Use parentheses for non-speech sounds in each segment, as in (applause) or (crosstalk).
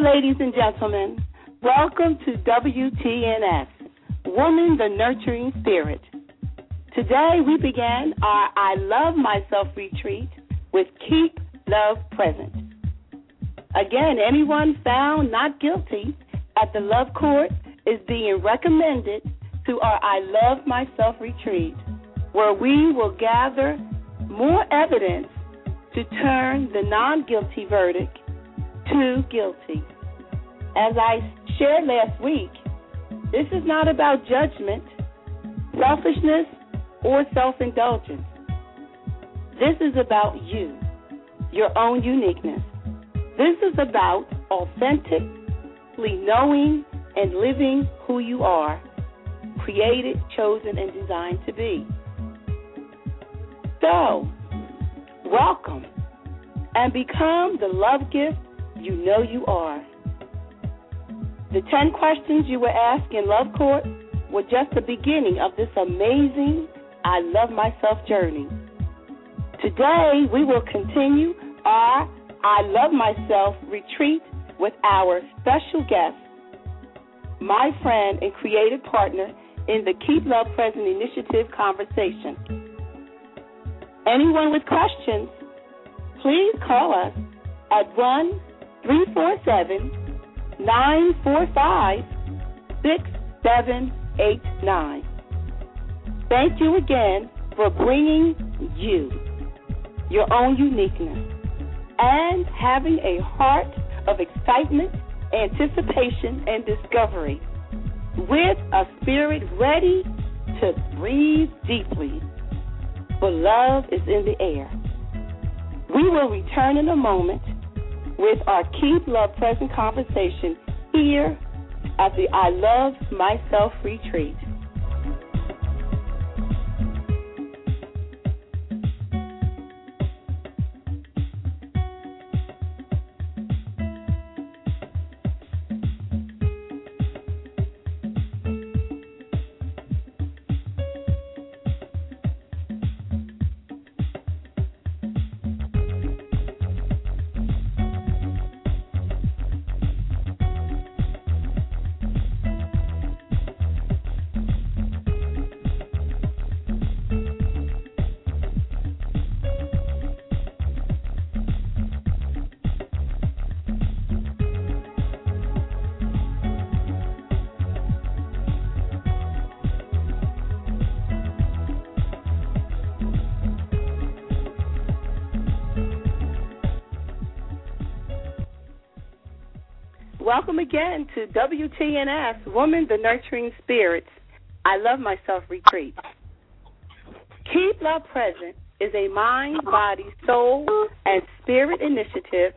Ladies and gentlemen. Welcome to WTNS, Woman the Nurturing Spirit. Today we began our I Love Myself retreat with Keep Love Present. Again, anyone found not guilty at the Love Court is being recommended to our I Love Myself retreat, where we will gather more evidence to turn the non guilty verdict to guilty. As I shared last week, this is not about judgment, selfishness, or self indulgence. This is about you, your own uniqueness. This is about authentically knowing and living who you are, created, chosen, and designed to be. So, welcome and become the love gift you know you are. The 10 questions you were asked in Love Court were just the beginning of this amazing I Love Myself journey. Today, we will continue our I Love Myself retreat with our special guest, my friend and creative partner in the Keep Love Present Initiative conversation. Anyone with questions, please call us at 1 347 945 6789. Thank you again for bringing you your own uniqueness and having a heart of excitement, anticipation, and discovery with a spirit ready to breathe deeply. For love is in the air. We will return in a moment with our Keep Love Present conversation here at the I Love Myself retreat. Again to WTNS, Woman the Nurturing Spirits. I Love Myself retreat. Keep Love Present is a mind, body, soul, and spirit initiative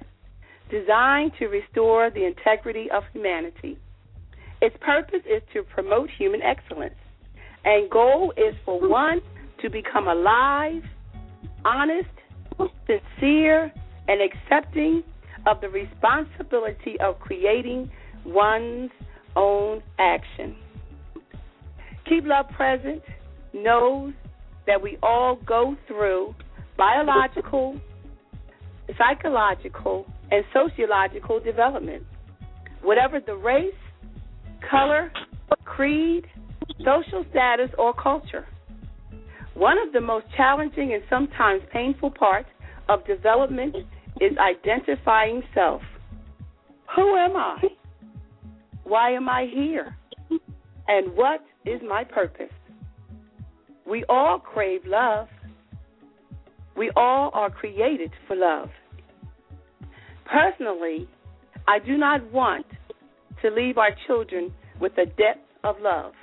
designed to restore the integrity of humanity. Its purpose is to promote human excellence, and goal is for one to become alive, honest, sincere, and accepting of the responsibility of creating one's own action. Keep Love Present knows that we all go through biological, (laughs) psychological, and sociological development. Whatever the race, color, creed, social status, or culture. One of the most challenging and sometimes painful parts of development is identifying self. Who am I? Why am I here? And what is my purpose? We all crave love. We all are created for love. Personally, I do not want to leave our children with a debt of love.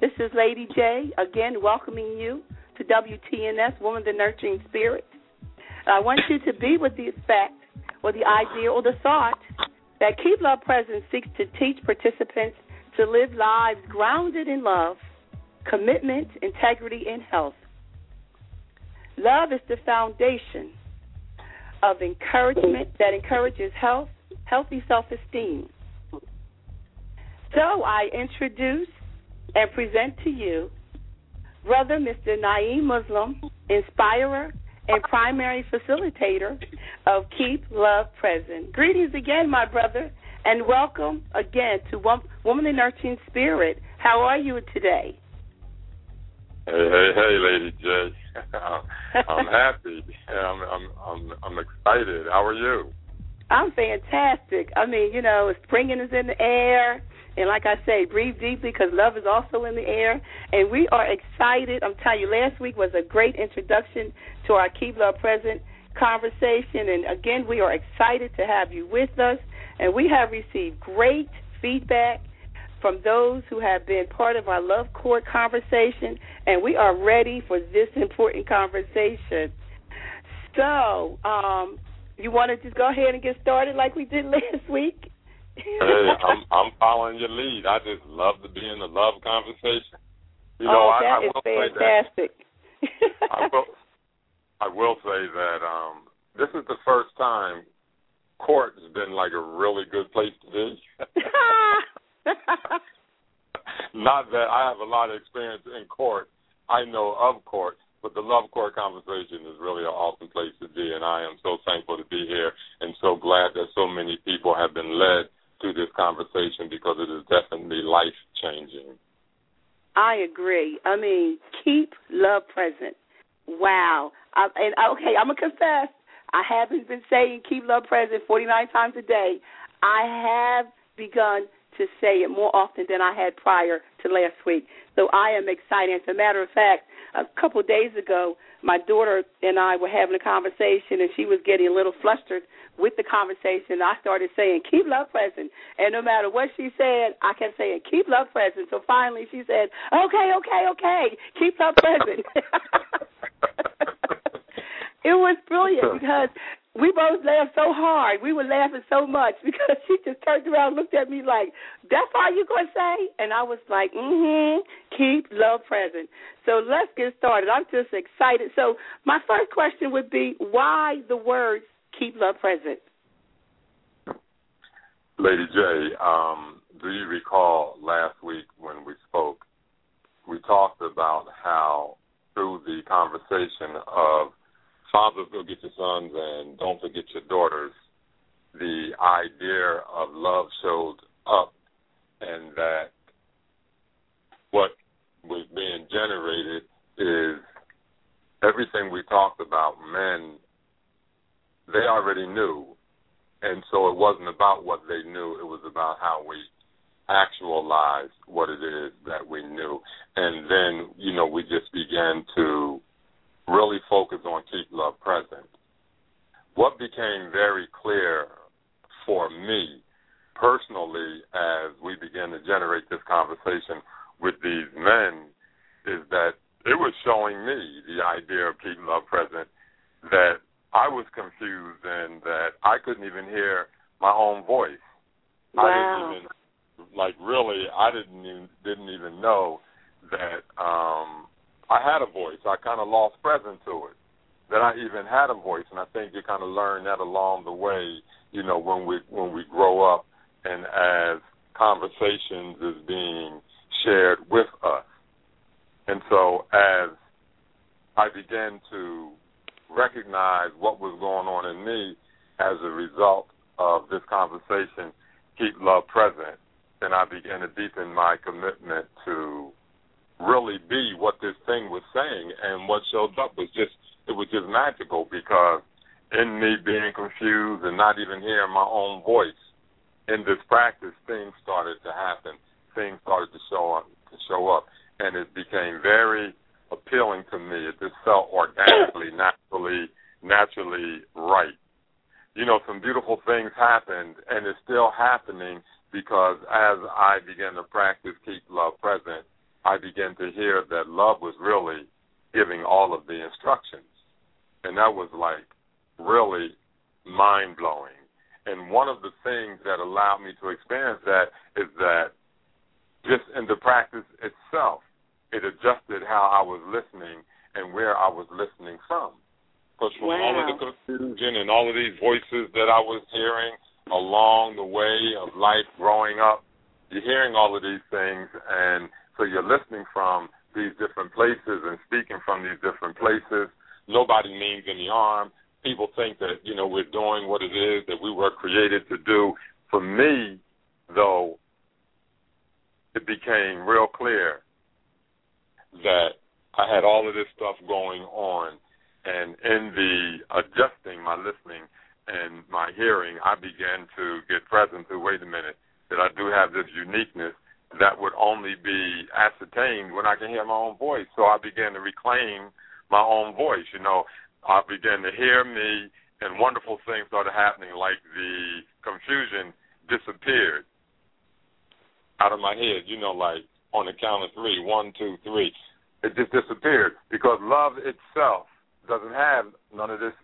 This is Lady J, again welcoming you to WTNS, Woman the Nurturing Spirit. I want you to be with the effect or the idea or the thought that Keep Love Present seeks to teach participants to live lives grounded in love, commitment, integrity, and health. Love is the foundation of encouragement that encourages health, healthy self esteem. So I introduce and present to you Brother Mr. Naim Muslim, inspirer and primary facilitator of Keep Love Present. Greetings again, my brother, and welcome again to Woman in Nurturing Spirit. How are you today? Hey, hey, hey, Lady J. (laughs) I'm (laughs) happy. I'm, I'm, I'm, I'm excited. How are you? I'm fantastic. I mean, you know, spring is in the air. And like I say, breathe deeply because love is also in the air. And we are excited. I'm telling you, last week was a great introduction to our Keep Love Present conversation. And again, we are excited to have you with us. And we have received great feedback from those who have been part of our Love Court conversation. And we are ready for this important conversation. So, um, you want to just go ahead and get started like we did (laughs) last week? Hey, (laughs) I'm I'm following your lead. I just love to be in the love conversation. You know, oh, that I, I is will fantastic. Say that, I will I will say that um this is the first time court has been like a really good place to be. (laughs) Not that I have a lot of experience in court. I know of court, but the love court conversation is really an awesome place to be, and I am so thankful to be here and so glad that so many people have been led to this conversation because it is definitely life changing. I agree. I mean, keep love present. Wow. I, and okay, I'm gonna confess. I haven't been saying keep love present 49 times a day. I have begun to say it more often than I had prior to last week. So I am excited. As a matter of fact, a couple of days ago, my daughter and I were having a conversation, and she was getting a little flustered with the conversation. I started saying, "Keep love present," and no matter what she said, I kept saying, "Keep love present." So finally, she said, "Okay, okay, okay, keep love present." (laughs) it was brilliant because we both laughed so hard. We were laughing so much (laughs) because she just turned around and looked at me like, That's all you're gonna say? And I was like, Mm-hmm. Keep love present. So let's get started. I'm just excited. So my first question would be why the words keep love present? Lady J, um, do you recall last week when we spoke, we talked about how through the conversation of fathers go get your sons and don't forget your daughters, the idea of love showed up and that what was being generated is everything we talked about men they already knew. And so it wasn't about what they knew. It was about how we actualized what it is that we knew. And then you know we just began to really focus on keep love present. What became very clear for me personally as we began to generate this conversation with these men is that it was showing me the idea of keep love present that I was confused and that I couldn't even hear my own voice. Wow. I didn't even like really I didn't even didn't even know that um I had a voice. I kind of lost presence to it. That I even had a voice, and I think you kind of learn that along the way. You know, when we when we grow up, and as conversations is being shared with us, and so as I began to recognize what was going on in me, as a result of this conversation, keep love present, then I began to deepen my commitment to really be what this thing was saying. And what showed up was just it was just magical because in me being confused and not even hearing my own voice in this practice, things started to happen. Things started to show up to show up. And it became very appealing to me. It just felt organically, (coughs) naturally, naturally right. You know, some beautiful things happened, and it's still happening because as I began to practice keep love present, I began to hear that love was really giving all of the instructions. And that was like really mind blowing. And one of the things that allowed me to experience that is that just in the practice itself, it adjusted how I was listening and where I was listening from. Because from wow. all of the confusion and all of these voices that I was hearing along the way of life growing up, you're hearing all of these things, and so you're listening from these different places and speaking from these different places. Nobody means any harm. People think that, you know, we're doing what it is that we were created to do. For me, though, it became real clear that I had all of this stuff going on, and in the adjusting my listening and my hearing, I began to get present to wait a minute that I do have this uniqueness that would only be ascertained when I can hear my own voice. So I began to reclaim my own voice. You know, I began to hear me, and wonderful things started happening, like the confusion disappeared out of my head. You know, like on the count of three, one, two, three. It just disappeared because love itself doesn't have none of this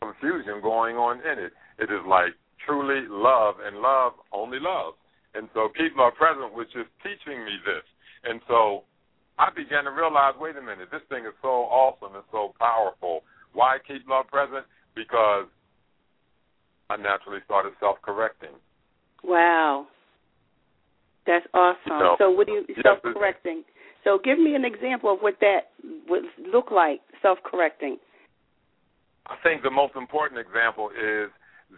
confusion going on in it. It is like truly love, and love only love. And so keep love present was just teaching me this. And so I began to realize, wait a minute, this thing is so awesome and so powerful. Why keep love present? Because I naturally started self correcting. Wow. That's awesome. You know, so what do you self correcting? So give me an example of what that would look like, self correcting. I think the most important example is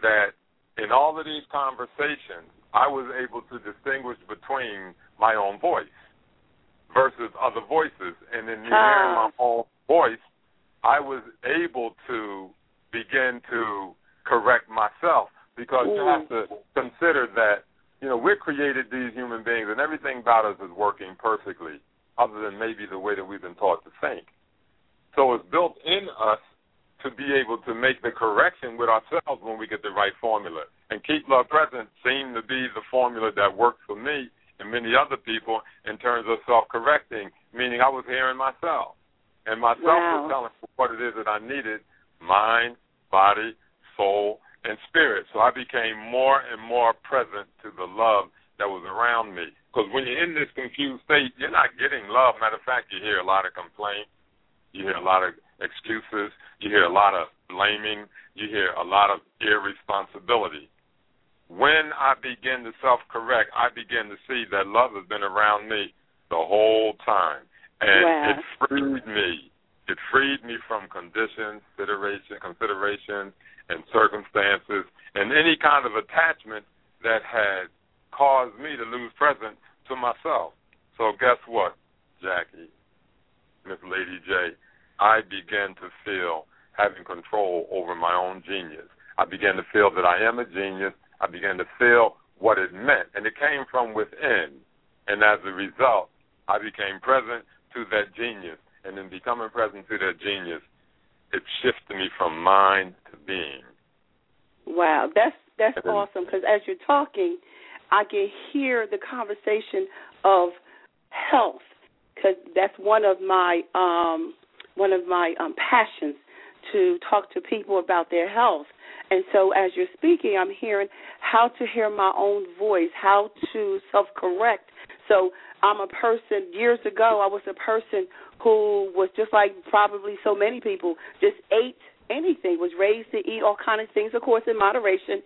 that in all of these conversations, I was able to distinguish between my own voice versus other voices. And in hearing ah. my own voice, I was able to begin to correct myself because you have mm. to consider that, you know, we're created these human beings and everything about us is working perfectly, other than maybe the way that we've been taught to think. So it's built in us to be able to make the correction with ourselves when we get the right formula. And keep love present seemed to be the formula that worked for me and many other people in terms of self correcting, meaning I was hearing myself. And myself wow. was telling me what it is that I needed mind, body, soul, and spirit. So I became more and more present to the love that was around me. Because when you're in this confused state, you're not getting love. Matter of fact, you hear a lot of complaints, you hear a lot of excuses, you hear a lot of blaming, you hear a lot of irresponsibility. When I begin to self correct, I begin to see that love has been around me the whole time. And wow. it freed me. It freed me from conditions, consideration, considerations, and circumstances, and any kind of attachment that had caused me to lose presence to myself. So guess what, Jackie, Miss Lady J, I began to feel having control over my own genius. I began to feel that I am a genius. I began to feel what it meant, and it came from within. And as a result, I became present to that genius. And in becoming present to that genius, it shifted me from mind to being. Wow, that's that's then, awesome. Because as you're talking, I can hear the conversation of health. Because that's one of my um, one of my um, passions to talk to people about their health. And so as you're speaking, I'm hearing how to hear my own voice, how to self correct. So I'm a person, years ago, I was a person who was just like probably so many people, just ate anything, was raised to eat all kind of things, of course, in moderation.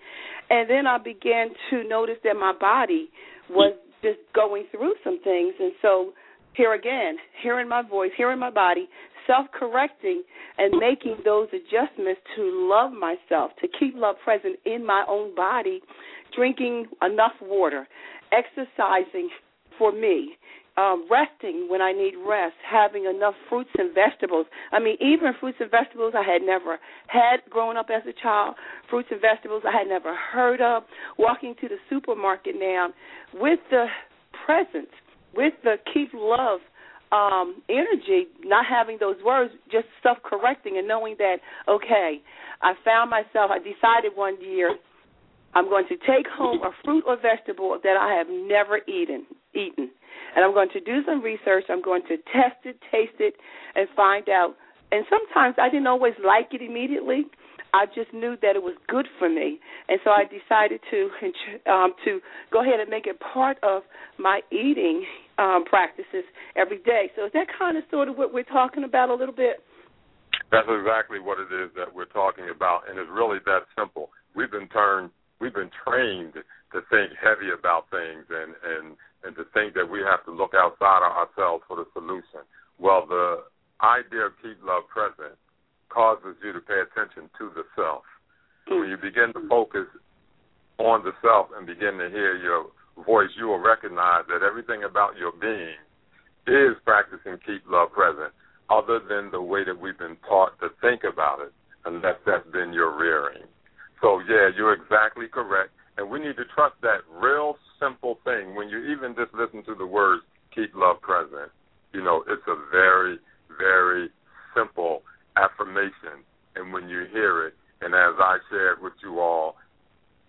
And then I began to notice that my body was just going through some things. And so here again, hearing my voice, hearing my body, self correcting and making those adjustments to love myself, to keep love present in my own body, drinking enough water, exercising for me, um, resting when I need rest, having enough fruits and vegetables. I mean, even fruits and vegetables I had never had growing up as a child, fruits and vegetables I had never heard of, walking to the supermarket now with the presence, with the keep love um, energy, not having those words, just self correcting and knowing that, okay, I found myself, I decided one year I'm going to take home a fruit or vegetable that I have never eaten eaten. And I'm going to do some research. I'm going to test it, taste it, and find out. And sometimes I didn't always like it immediately. I just knew that it was good for me, and so I decided to (laughs) um, to go ahead and make it part of my eating um, practices every day. So is that kind of sort of what we're talking about a little bit? That's exactly what it is that we're talking about, and it's really that simple. We've been turned, we've been trained to think heavy about things, and and and to think that we have to look outside of ourselves for the solution. Well, the idea of keep love present causes you to pay attention to the self. When you begin to hmm. focus on the self and begin to hear your voice, you will recognize that everything about your being is practicing keep love present, other than the way that we've been taught to think about it, unless that's been your rearing. So, yeah, you're exactly correct. And we need to trust that real simple thing. When you even just listen to the words keep love present, you know, it's a very, very simple affirmation. And when you hear it, and as I shared with you all,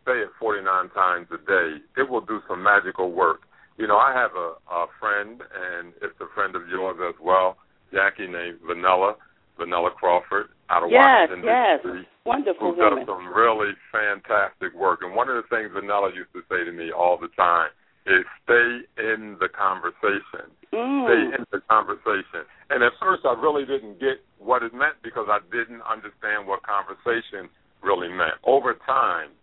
say it 49 times a day, it will do some magical work. You know, I have a, a friend, and it's a friend of yours as well, Jackie, named Vanilla, Vanilla Crawford, out of yes, Washington, yes. D.C. Wonderful who woman. does some really fantastic work. And one of the things Vanilla used to say to me all the time is stay in the conversation. Mm. Stay in the conversation. And at first, I really didn't get what it meant because I didn't understand what conversation really meant. Over time,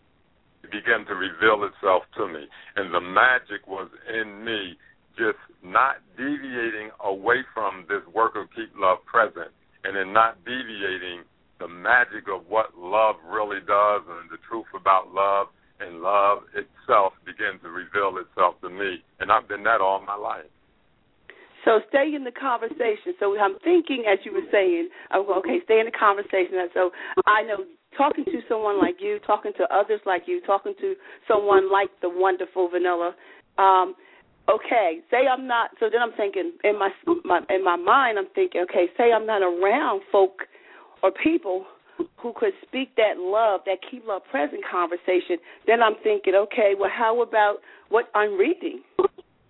it began to reveal itself to me. And the magic was in me just not deviating away from this work of Keep Love Present and then not deviating the magic of what love really does and the truth about love and love itself began to reveal itself to me. And I've been that all my life. So stay in the conversation. So I'm thinking, as you were saying, okay, stay in the conversation. So I know talking to someone like you, talking to others like you, talking to someone like the wonderful Vanilla. Um, okay, say I'm not. So then I'm thinking in my, my in my mind, I'm thinking, okay, say I'm not around folk or people who could speak that love, that keep love present conversation. Then I'm thinking, okay, well, how about what I'm reading,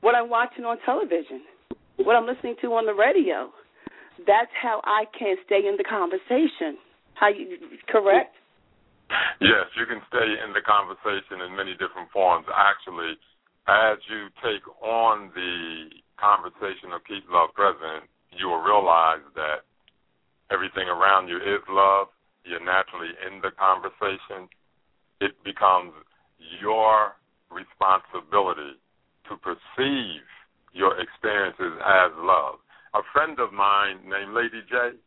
what I'm watching on television? what I'm listening to on the radio. That's how I can stay in the conversation. How you correct? Yes, you can stay in the conversation in many different forms. Actually, as you take on the conversation of keep love present, you will realize that everything around you is love. You're naturally in the conversation. It becomes your responsibility to perceive your experiences as love. A friend of mine named Lady J,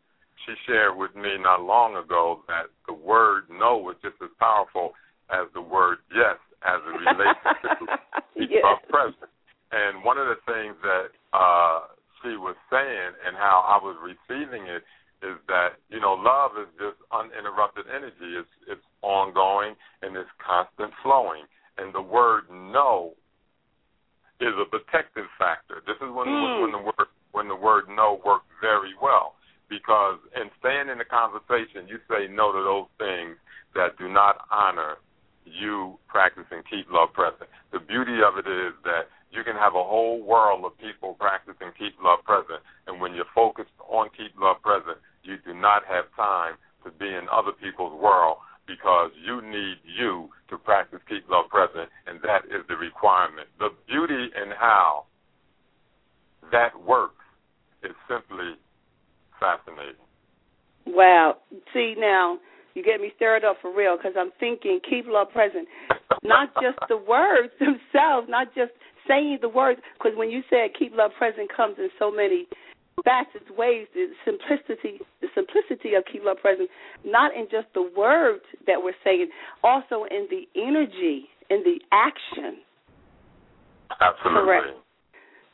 she shared with me not long ago that the word no was just as powerful as the word yes as it relates to (laughs) yes. love present. And one of the things that uh, she was saying and how I was receiving it is that you know love is just uninterrupted energy. It's it's ongoing and it's constant flowing. And the word no is a protective factor. This is when Mm. when the word when the word no works very well because in staying in the conversation, you say no to those things that do not honor you practicing keep love present. The beauty of it is that you can have a whole world of people practicing keep love present, and when you're focused on keep love present, you do not have time to be in other people's world because you need you to practice keep love present, and that is the requirement. The beauty in how that works is simply fascinating. Wow. See now, you get me stirred up for real because I'm thinking keep love present, not just the words (laughs) themselves, not just saying the words. Because when you said keep love present comes in so many facets, ways, the simplicity, the simplicity of keep love present, not in just the words that we're saying, also in the energy, in the action. Absolutely. Correct.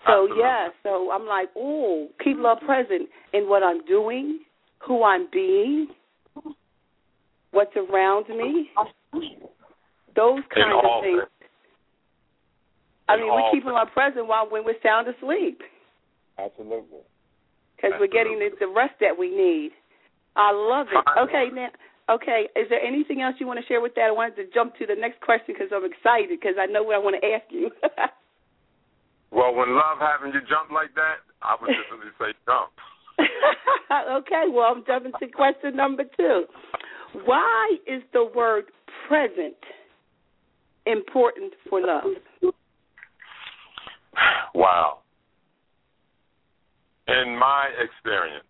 So Absolutely. yeah, so I'm like, oh, keep love present in what I'm doing, who I'm being, what's around me, those In kind of things. things. I mean, we're keeping love present while when we're sound asleep Absolutely. because we're getting the, the rest that we need. I love it. Okay, now. Okay, is there anything else you want to share with that? I wanted to jump to the next question because I'm excited because I know what I want to ask you. (laughs) Well, when love having you jump like that, I would just simply say jump. (laughs) okay, well, I'm jumping to question number two. Why is the word present important for love? Wow. In my experience,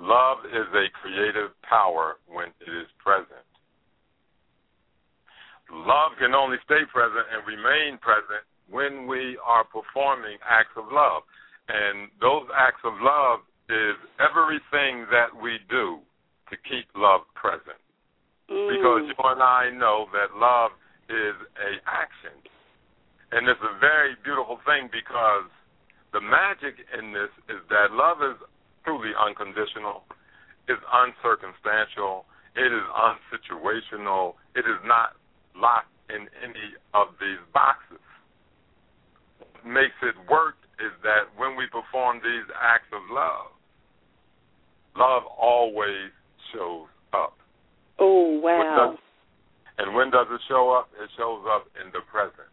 love is a creative power when it is present. Love can only stay present and remain present when we are performing acts of love. And those acts of love is everything that we do to keep love present. Mm. Because you and I know that love is a action. And it's a very beautiful thing because the magic in this is that love is truly unconditional, is uncircumstantial, it is unsituational, it is not locked in any of these boxes. What makes it work is that when we perform these acts of love, love always shows up. Oh, wow. does- and when does it show up? It shows up in the present.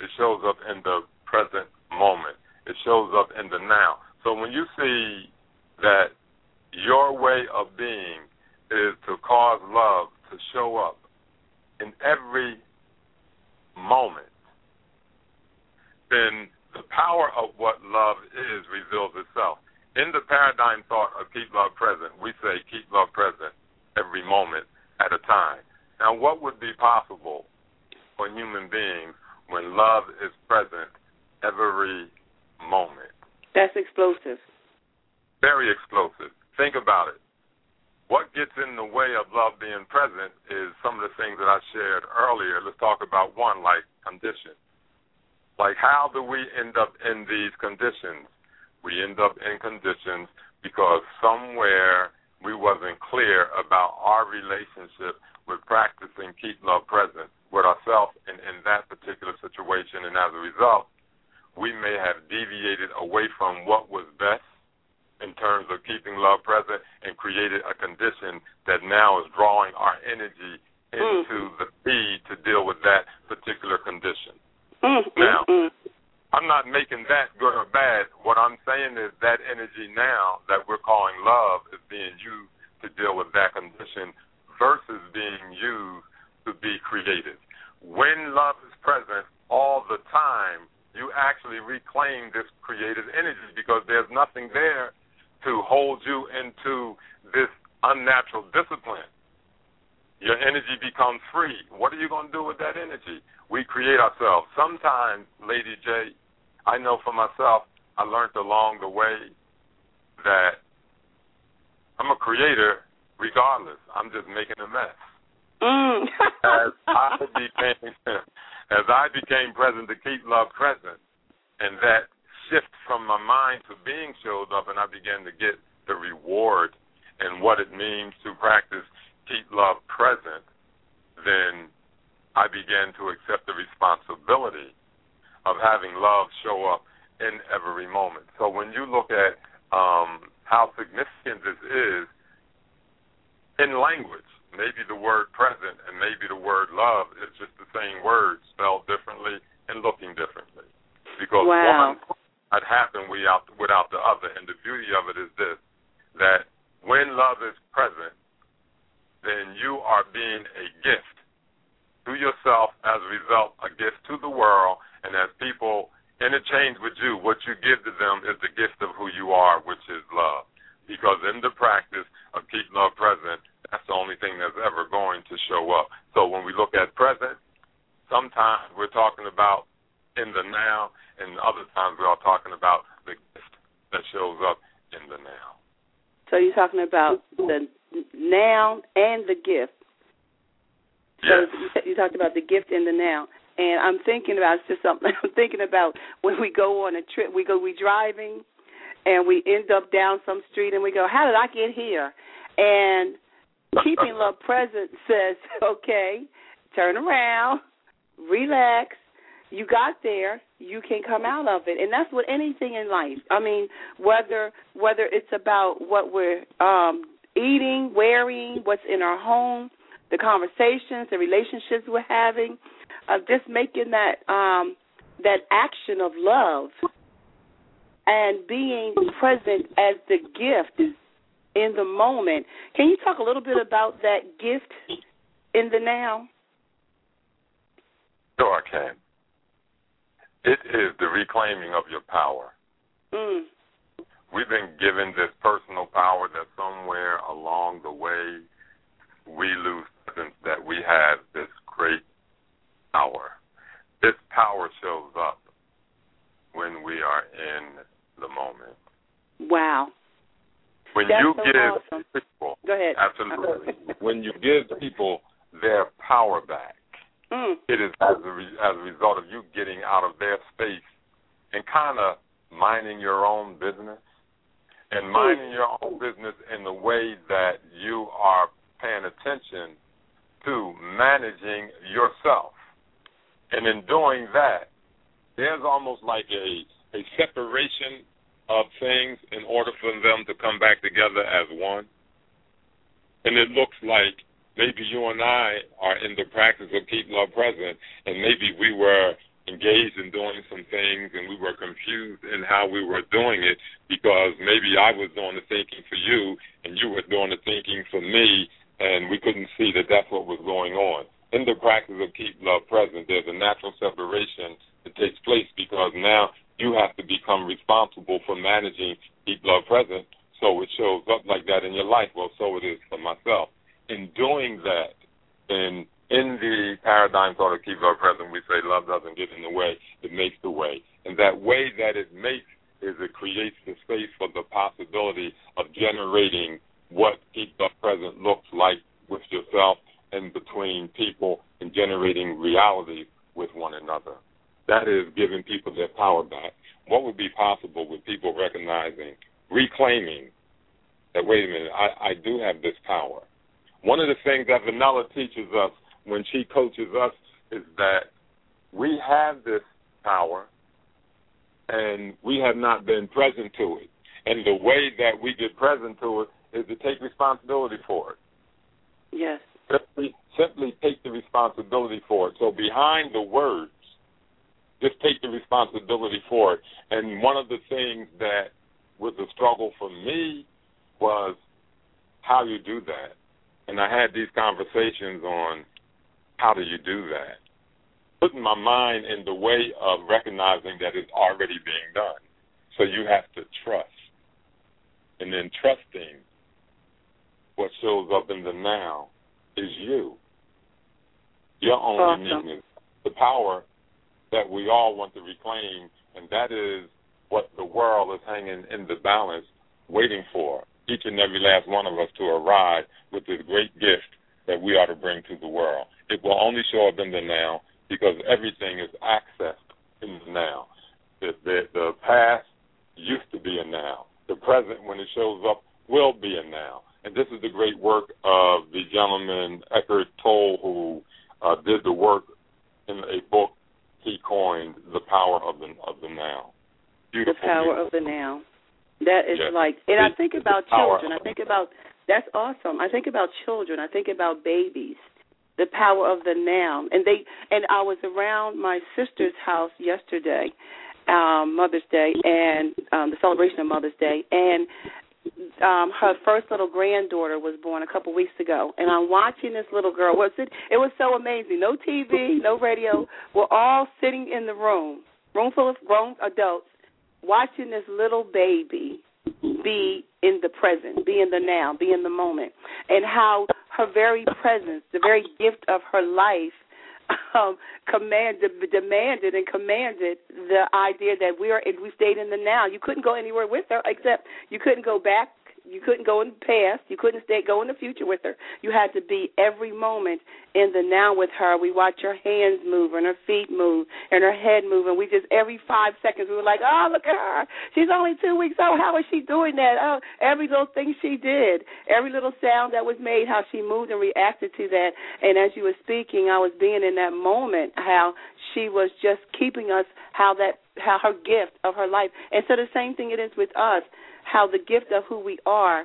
It shows up in the present moment. It shows up in the now. So when you see that your way of being is to cause love to show up in every moment, then the power of what love is reveals itself. In the paradigm thought of keep love present, we say keep love present every moment at a time. Now, what would be possible for human beings when love is present every moment? That's explosive. Very explosive. Think about it. What gets in the way of love being present is some of the things that I shared earlier. Let's talk about one, like conditions. Like, how do we end up in these conditions? We end up in conditions because somewhere we wasn't clear about our relationship with practicing keep love present with ourselves in, in that particular situation. And as a result, we may have deviated away from what was best in terms of keeping love present and created a condition that now is drawing our energy into the need to deal with that particular condition. Mm, Now, mm, mm. I'm not making that good or bad. What I'm saying is that energy now that we're calling love is being used to deal with that condition versus being used to be creative. When love is present all the time, you actually reclaim this creative energy because there's nothing there to hold you into this unnatural discipline. Your energy becomes free. What are you going to do with that energy? We create ourselves. Sometimes, Lady J, I know for myself, I learned along the way that I'm a creator regardless. I'm just making a mess. Mm. As (laughs) I became as I became present to keep love present and that shift from my mind to being showed up and I began to get the reward and what it means to practice keep love present, then I began to accept the responsibility of having love show up in every moment. So when you look at um, how significant this is in language, maybe the word present and maybe the word love is just the same word spelled differently and looking differently. Because Wow. one had happened without without the other. And the beauty of it is this that when love is present, then you are being a gift to yourself as a result, a gift to the world, and as people interchange with you, what you give to them is the gift of who you are, which is love. Because in the practice of keep love present, that's the only thing that's ever going to show up. So when we look at present, sometimes we're talking about in the now, and other times we are talking about the gift that shows up in the now. So you're talking about the now and the gift. Yes. So you talked about the gift in the now. And I'm thinking about it's just something (laughs) I'm thinking about when we go on a trip, we go we driving and we end up down some street and we go, How did I get here? And keeping love (laughs) present says, Okay, turn around, relax, you got there, you can come out of it. And that's what anything in life. I mean, whether whether it's about what we're um eating, wearing, what's in our home, the conversations, the relationships we're having, of just making that um, that action of love and being present as the gift in the moment. Can you talk a little bit about that gift in the now? Sure, I can. It is the reclaiming of your power. Mm. We've been given this personal power that somewhere along the way we lose sense that we have this great power. This power shows up when we are in the moment. Wow. When That's you so give awesome. people Go ahead. absolutely when you give people their power back, Mm. it is as a, re- as a result of you getting out of their space and kind of minding your own business and minding your own business in the way that you are paying attention to managing yourself. And in doing that, there's almost like a a separation of things in order for them to come back together as one. And it looks like maybe you and I are in the practice of keep love present, and maybe we were engaged in doing some things and we were confused in how we were doing it because maybe I was doing the thinking for you and you were doing the thinking for me, and we couldn't see that that's what was going on. In the practice of keep love present, there's a natural separation that takes place because now you have to become responsible for managing keep love present. So it shows up like that in your life. Well, so it is for myself. In doing that, in in the paradigm of keep love present, we say love doesn't get in the way; it makes the way. And that way that it makes is it creates the space for the possibility of generating what love present looks like with yourself and between people and generating reality with one another. That is giving people their power back. What would be possible with people recognizing, reclaiming that, wait a minute, I, I do have this power. One of the things that Vanilla teaches us when she coaches us is that we have this power and we have not been present to it. And the way that we get present to it is to take responsibility for it Yes. simply simply take the responsibility for it. So behind the words, just take the responsibility for it. And one of the things that was a struggle for me was how you do that. And I had these conversations on how do you do that. Putting my mind in the way of recognizing that it's already being done. So you have to trust. And then trusting what shows up in the now is you. Your only Awesome. is the power that we all want to reclaim, and that is what the world is hanging in the balance, waiting for each and every last one of us to arrive with this great gift that we are to bring to the world. It will only show up in the now because everything is accessed in the now. The, the, the past used to be a now. The present, when it shows up, will be a now. And this is the great work of the gentleman Eckhart Tolle, who uh, did the work in a book he coined, "The Power of the of the Now." Beautiful, the power beautiful. of the now. That is Yes. like, and I think about children. I think about that's awesome. I think about children. I think about babies. The power of the now, and they and I was around my sister's house yesterday, um, Mother's Day, and um, the celebration of Mother's Day, and um her first little granddaughter was born a couple weeks ago and I'm watching this little girl. Was it it was so amazing. No TV, no radio. We're all sitting in the room, room full of grown adults, watching this little baby be in the present, be in the now, be in the moment. And how her very presence, the very gift of her life um, commanded, demanded, and commanded the idea that we are And we stayed in the now. You couldn't go anywhere with her except you couldn't go back you couldn't go in the past. You couldn't stay go in the future with her. You had to be every moment in the now with her. We watch her hands move and her feet move and her head move, and we just every five seconds we were like, "Oh, look at her! She's only two weeks old. How is she doing that? Oh, every little thing she did, every little sound that was made, how she moved and reacted to that. And as you were speaking, I was being in that moment, how she was just keeping us, how that, how her gift of her life. And so the same thing it is with us how the gift of who we are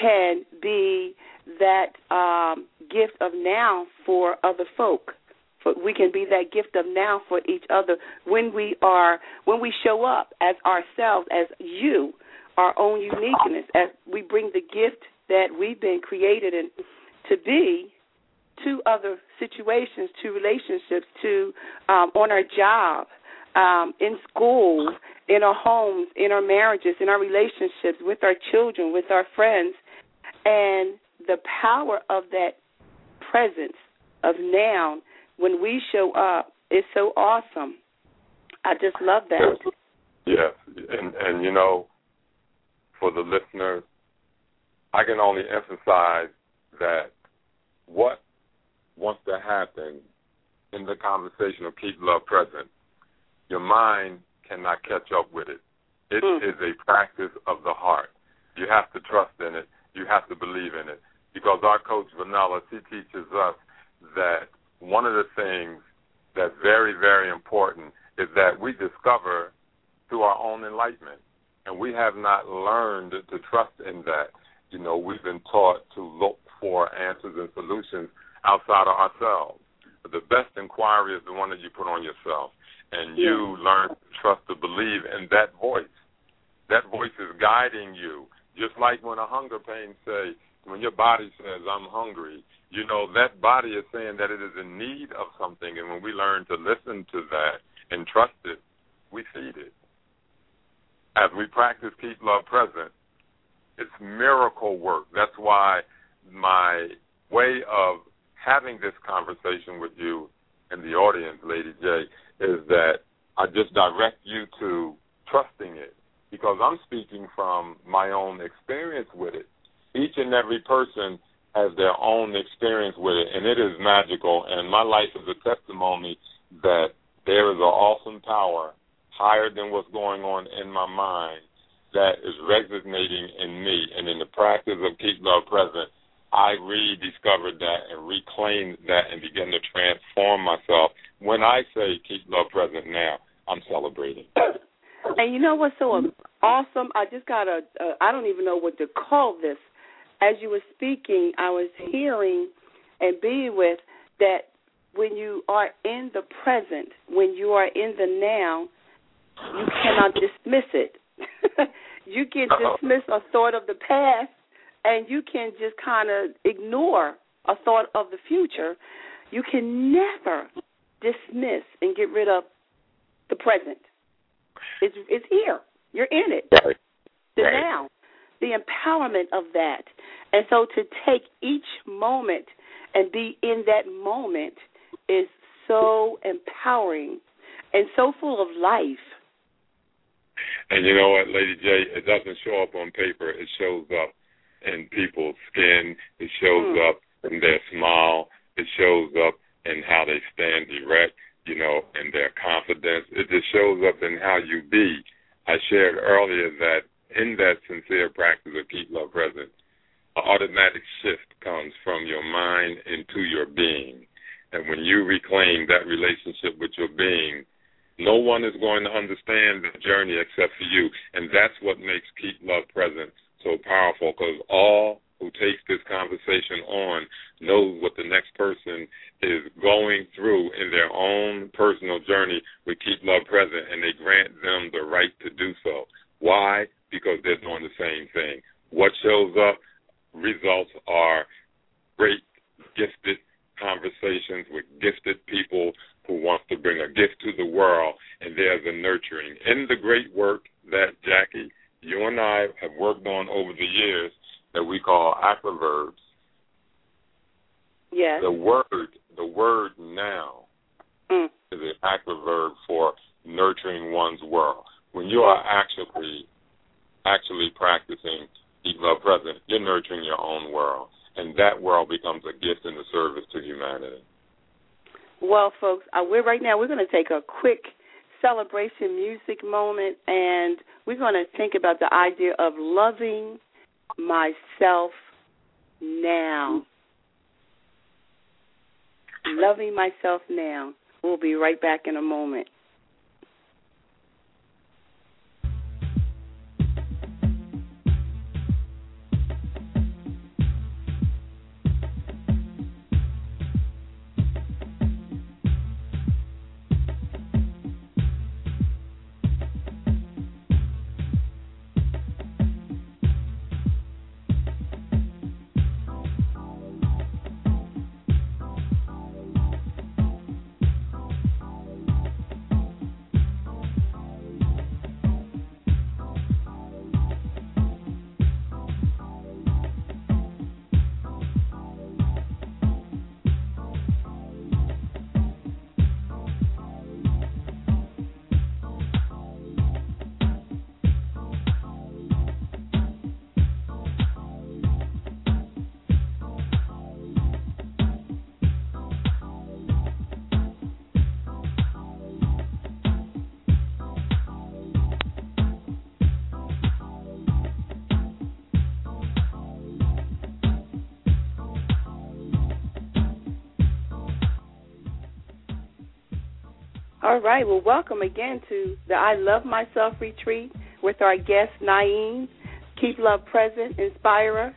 can be that um, gift of now for other folk. For, we can be that gift of now for each other when we are when we show up as ourselves, as you, our own uniqueness, as we bring the gift that we've been created and to be to other situations, to relationships, to um, on our job, um, in school, in our homes, in our marriages, in our relationships, with our children, with our friends. And the power of that presence of now when we show up is so awesome. I just love that. Yes, and and you know, for the listeners, I can only emphasize that what wants to happen in the conversation of keep love present your mind cannot catch up with it. It mm. is a practice of the heart. You have to trust in it. You have to believe in it. Because our coach Vanilla, she teaches us that one of the things that's very, very important is that we discover through our own enlightenment. And we have not learned to trust in that. You know, we've been taught to look for answers and solutions outside of ourselves. But the best inquiry is the one that you put on yourself and you yeah. learn to trust to believe in that voice. That voice is guiding you. Just like when a hunger pain say, when your body says, I'm hungry, you know, that body is saying that it is in need of something. And when we learn to listen to that and trust it, we feed it. As we practice Keep Love Present, it's miracle work. That's why my way of having this conversation with you and the audience, Lady J, is that I just direct you to trusting it because I'm speaking from my own experience with it. Each and every person has their own experience with it, and it is magical. And my life is a testimony that there is an awesome power higher than what's going on in my mind that is resonating in me. And in the practice of Keep Love Present, I rediscovered that and reclaimed that and began to transform myself. When I say keep love present now, I'm celebrating. (coughs) And you know what's so awesome? I just got a, a I don't even know what to call this. As you were speaking, I was hearing and being with that when you are in the present, when you are in the now, you cannot dismiss it. (laughs) you can dismiss a thought of the past and you can just kind of ignore a thought of the future, you can never dismiss and get rid of the present. It's it's here. You're in it. Right. The right. now. The empowerment of that. And so to take each moment and be in that moment is so empowering and so full of life. And you know what, Lady J, it doesn't show up on paper, it shows up in people's skin. It shows mm. up in their smile. It shows up in how they stand erect, you know, in their confidence. It just shows up in how you be. I shared earlier that in that sincere practice of keep love present, an automatic shift comes from your mind into your being. And when you reclaim that relationship with your being, no one is going to understand the journey except for you. And that's what makes Keep Love Present so powerful because all who takes this conversation on knows what the next person is going through in their own personal journey with Keep Love Present, and they grant them the right to do so. Why? Because they're doing the same thing. What shows up? Results are great, gifted conversations with gifted people who wants to bring a gift to the world, and there's a nurturing. In the great work that Jackie you and I have worked on over the years that we call aquaverbs. Yes. The word, the word now is active verb for nurturing one's world. When you are actually actually practicing keep love present, you're nurturing your own world, and that world becomes a gift and a service to humanity. Well, folks, uh, we're right now. We're going to take a quick celebration music moment, and we're going to think about the idea of loving myself now. Loving myself now. We'll be right back in a moment. All right. Well, welcome again to the I Love Myself retreat with our guest, Naim. Keep Love Present, Inspirer.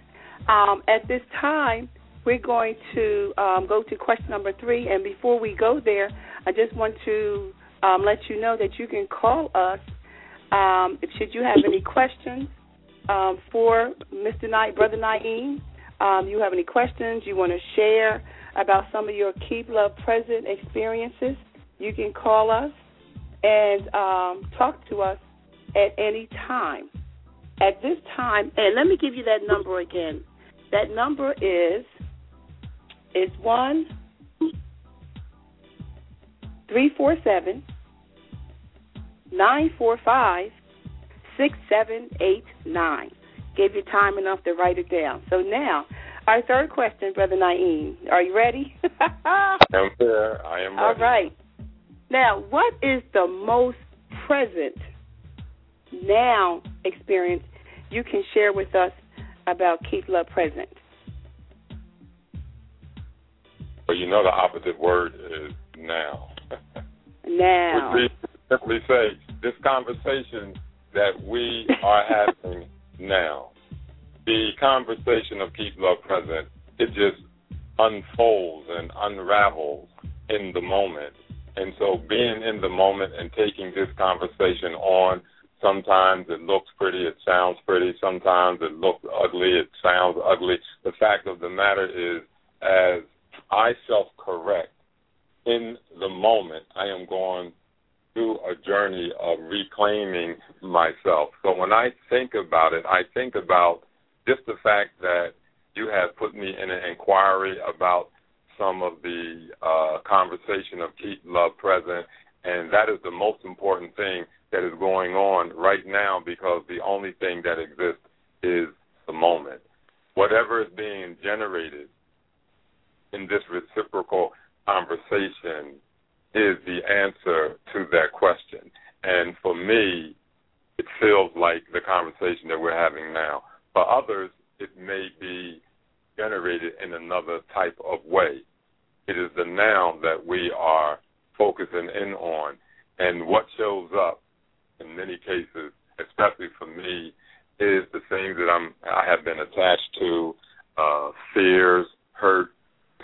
Um, at this time, we're going to um, go to question number three. And before we go there, I just want to um, let you know that you can call us um, if should you have any questions um, for Mr. Knight, Brother Naim. Um, you have any questions you want to share about some of your Keep Love Present experiences you can call us and um, talk to us at any time. At this time, and let me give you that number again. That number is is one three four seven nine four five six seven eight nine. Gave you time enough to write it down. So now, our third question, Brother Naim. Are you ready? (laughs) I am there. I am ready. All right. Now, what is the most present now experience you can share with us about Keep Love Present? Well, you know the opposite word is now. (laughs) Now. Which simply say this conversation that we are (laughs) having now, the conversation of Keep Love Present, it just unfolds and unravels in the moment and so being in the moment and taking this conversation on, sometimes it looks pretty, it sounds pretty, sometimes it looks ugly, it sounds ugly. The fact of the matter is, as I self correct in the moment, I am going through a journey of reclaiming myself. So when I think about it, I think about just the fact that you have put me in an inquiry about some of the uh, conversation of keep love present, and that is the most important thing that is going on right now because the only thing that exists is the moment. Whatever is being generated in this reciprocal conversation is the answer to that question. And for me, it feels like the conversation that we're having now. For others, it may be generated in another type of way. It is the now that we are focusing in on. And what shows up in many cases, especially for me, is the things that I'm I have been attached to, uh, fears, hurt,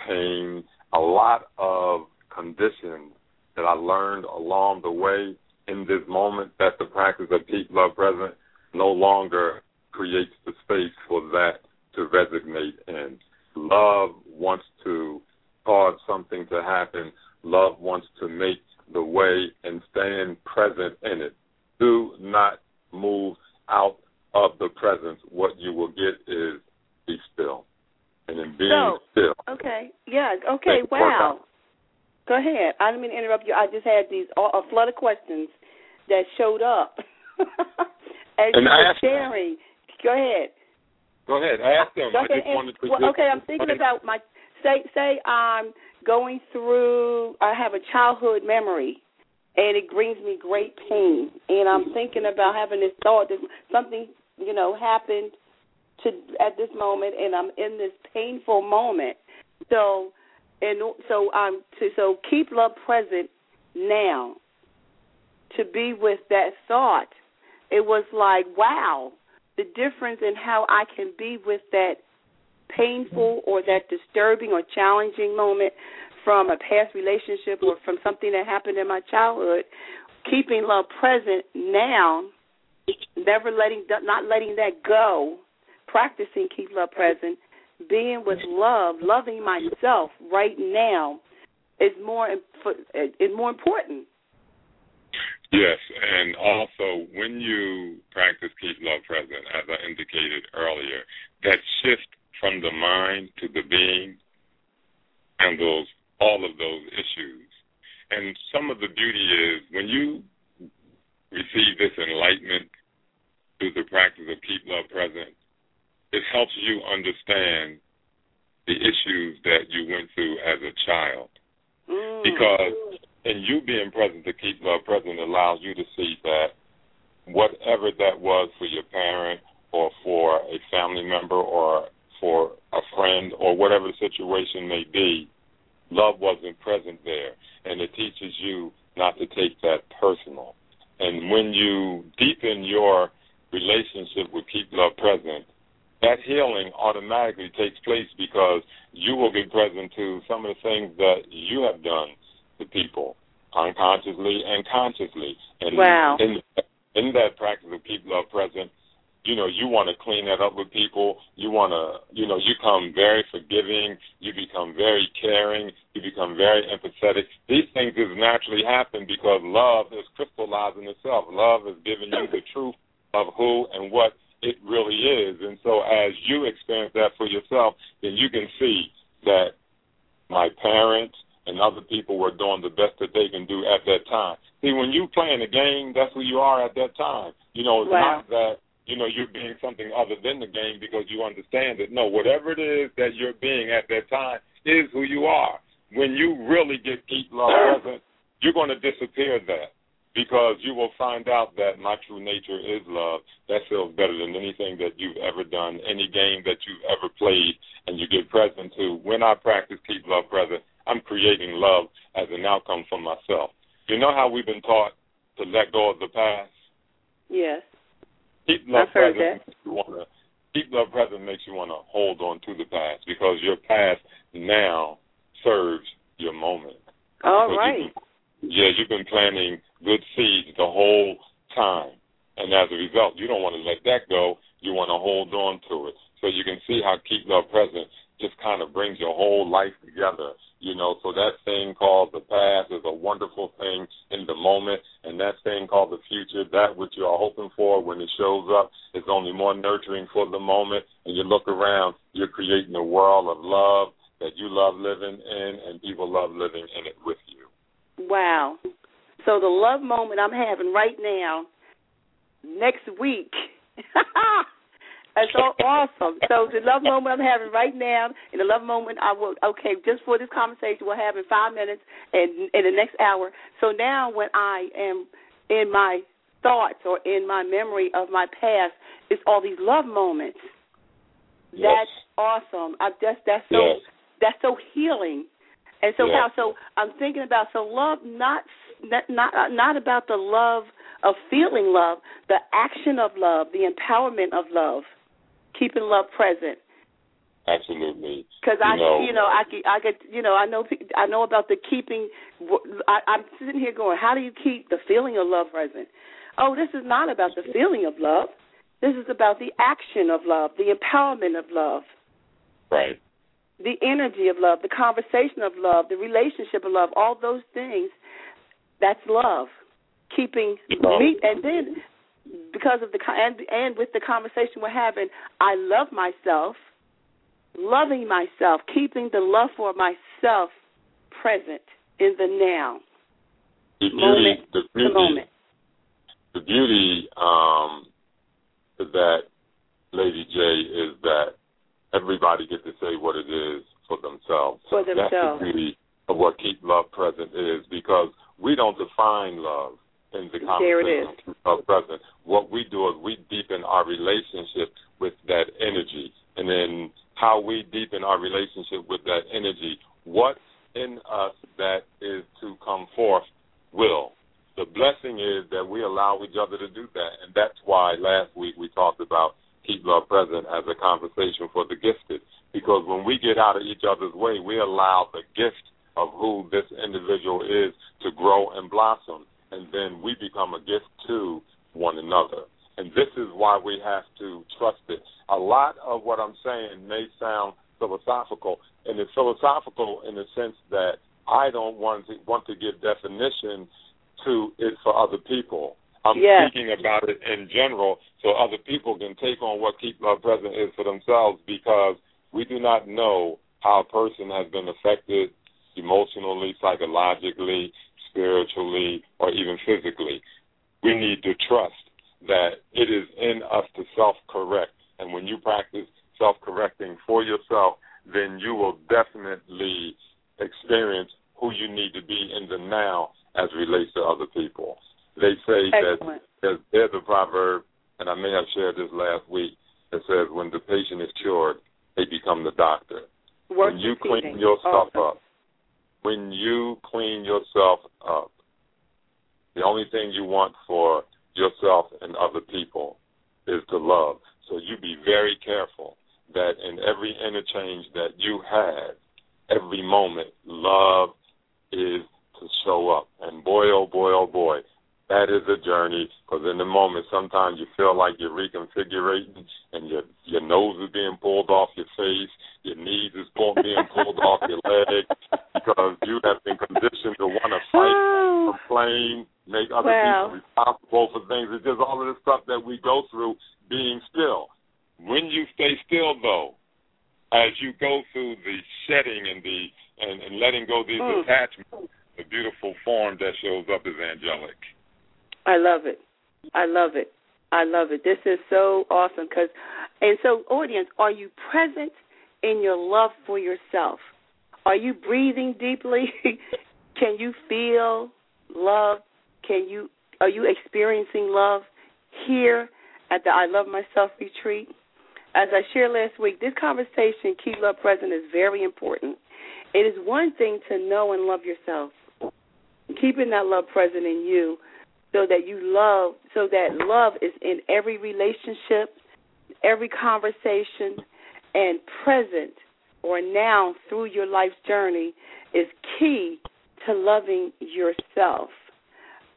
pain, a lot of conditions that I learned along the way in this moment that the practice of keep love present no longer creates the space for that to resonate in. Love wants to cause something to happen, love wants to make the way and stand present in it. Do not move out of the presence. What you will get is be still. And in being so, still. Okay. Yeah. Okay. Wow. Go ahead. I didn't mean to interrupt you. I just had these a flood of questions that showed up (laughs) as And you were sharing. Go ahead. Go ahead. Ask them. Go I just and- wanted to. well, okay, I'm thinking about my say say I'm going through. I have a childhood memory, and it brings me great pain. And I'm thinking about having this thought that something you know happened to at this moment, and I'm in this painful moment. So, and so I'm to so keep love present now. To be with that thought, it was like wow, the difference in how I can be with that painful or that disturbing or challenging moment from a past relationship or from something that happened in my childhood, keeping love present now, never letting not letting that go, practicing keep love present, being with love, loving myself right now is more is more important. Yes, and also when you practice keep love present, as I indicated earlier, that shift from the mind to the being handles all of those issues. And some of the beauty is when you receive this enlightenment through the practice of keep love present, it helps you understand the issues that you went through as a child. Mm. Because and being present to keep love present allows you to see that whatever that was for your parent or for a family member or for a friend or whatever the situation may be, love wasn't present there. And it teaches you not to take that personal. And when you deepen your relationship with Keep Love Present, that healing automatically takes place because you will be present to some of the things that you have done unconsciously and consciously. And wow. in, in that practice of Keep Love Present, you know, you want to clean that up with people. You want to, you know, you become very forgiving. You become very caring. You become very empathetic. These things just naturally happen because love is crystallizing itself. Love is giving you the truth of who and what it really is. And so as you experience that for yourself, then you can see that my parents and other people were doing the best that they can do at that time. See, when you playing a game, that's who you are at that time. You know, it's wow. not that you know you're being something other than the game because you understand it. no, whatever it is that you're being at that time is who you are. When you really get keep love (coughs) present, you're going to disappear that because you will find out that my true nature is love. That feels better than anything that you've ever done, any game that you've ever played, and you get present to. When I practice keep love present, I'm creating love as an outcome for myself. You know how we've been taught to let go of the past? Yes. Keep love I've heard present that. makes you wanna keep love present makes you want to hold on to the past because your past now serves your moment. All Because right. you've been- yeah, you've been planting good seeds the whole time. And as a result, you don't want to let that go. You want to hold on to it. So you can see how Keep Love Present just kind of brings your whole life together. You know, so that thing called the past is a wonderful thing in the moment, and that thing called the future, that which you are hoping for when it shows up, is only more nurturing for the moment. And you look around, you're creating a world of love that you love living in, and people love living in it with you. Wow. So the love moment I'm having right now, next week. (laughs) That's so awesome. So the love moment I'm having right now, and the love moment I will okay, just for this conversation we'll have in five minutes and in the next hour. So now when I am in my thoughts or in my memory of my past, it's all these love moments. Yes. That's awesome. I just that's so Yes. that's so healing. And so Yes. how so I'm thinking about so love not not not not about the love of feeling love, the action of love, the empowerment of love, keeping love present. Absolutely. Because I, know- you know, I get, I get, you know, I know, I know about the keeping. I, I'm sitting here going, how do you keep the feeling of love present? Oh, this is not about the feeling of love. This is about the action of love, the empowerment of love, Right. the energy of love, the conversation of love, the relationship of love. All those things, that's love. Keeping Love. me, and then because of the and and with the conversation we're having, I love myself loving myself, keeping the love for myself present in the now. The beauty, Moment the beauty, moment. the beauty um, that Lady J is that everybody gets to say what it is for themselves. For themselves. That's the beauty of what Keep Love Present is because we don't define love in the conversation of Present. What we do is we deepen our relationship with that energy. And then how we deepen our relationship with that energy, what's in us that is to come forth will. The blessing is that we allow each other to do that. And that's why last week we talked about Keep Love Present as a conversation for the gifted. Because when we get out of each other's way, we allow the gift of who this individual is to grow and blossom. And then we become a gift to one another. And this is why we have to trust it. A lot of what I'm saying may sound philosophical, and it's philosophical in the sense that I don't want to want to give definition to it for other people. I'm Yes. speaking about it in general so other people can take on what Keep Love Present is for themselves because we do not know how a person has been affected emotionally, psychologically, spiritually, or even physically. We need to trust that it is in us to self correct. And when you practice self correcting for yourself, then you will definitely experience who you need to be in the now as relates to other people. They say Excellent. that there's, a proverb, and I may have shared this last week, that says when the patient is cured, they become the doctor. Worth when you clean yourself Awesome. up, when you clean yourself up, the only thing you want for yourself and other people is to love. So you be very careful that in every interchange that you have, every moment, love is to show up. And boy, oh boy, oh boy, that is a journey because in the moment sometimes you feel like you're reconfiguring and your your nose is being pulled off your face, your knees is pulled, being pulled (laughs) off your leg because you have been conditioned to want to fight, complain, make other Wow. people responsible for things. It's just all of the stuff that we go through being still. When you stay still though, as you go through the shedding and the and, and letting go of these Mm. attachments, the beautiful form that shows up is angelic. I love it. I love it. I love it. This is so awesome because, and so audience, are you present in your love for yourself? Are you breathing deeply? (laughs) Can you feel love? Can you are you experiencing love here at the I Love Myself retreat? As I shared last week, this conversation, Keep Love Present, is very important. It is one thing to know and love yourself, keeping that love present in you so that you love, so that love is in every relationship, every conversation, and present or now through your life's journey is key to loving yourself.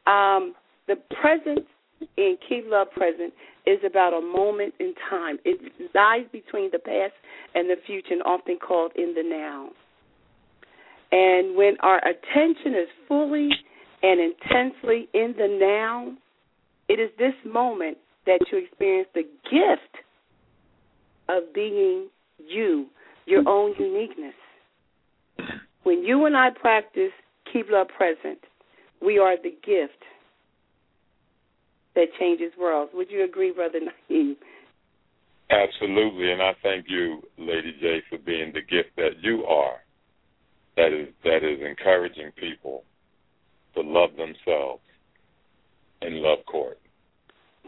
Um, the present in Keep Love Present is about a moment in time. It lies between the past and the future, and often called in the now. And when our attention is fully and intensely in the now, it is this moment that you experience the gift of being you, your own uniqueness. When you and I practice Keep Love Present, we are the gift that changes worlds. Would you agree, Brother Naim? Absolutely, and I thank you, Lady J, for being the gift that you are. That is that is encouraging people to love themselves and love court.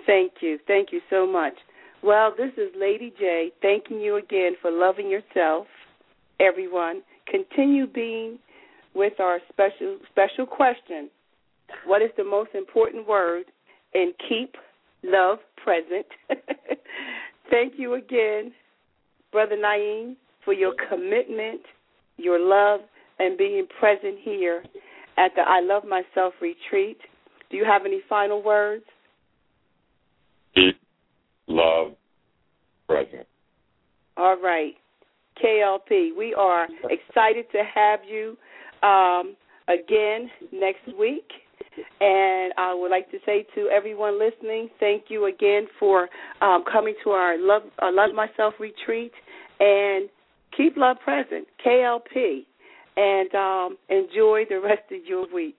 Thank you. Thank you so much. Well, this is Lady J thanking you again for loving yourself, everyone. Continue being with our special special question. What is the most important word And keep love present? (laughs) Thank you again, Brother Naim, for your commitment, your love, and being present here at the I Love Myself retreat. Do you have any final words? Keep love present. All right. KLP, we are excited to have you um, again next week. And I would like to say to everyone listening, thank you again for um, coming to our Love, uh, Love Myself retreat. And keep love present, KLP. And um, enjoy the rest of your week.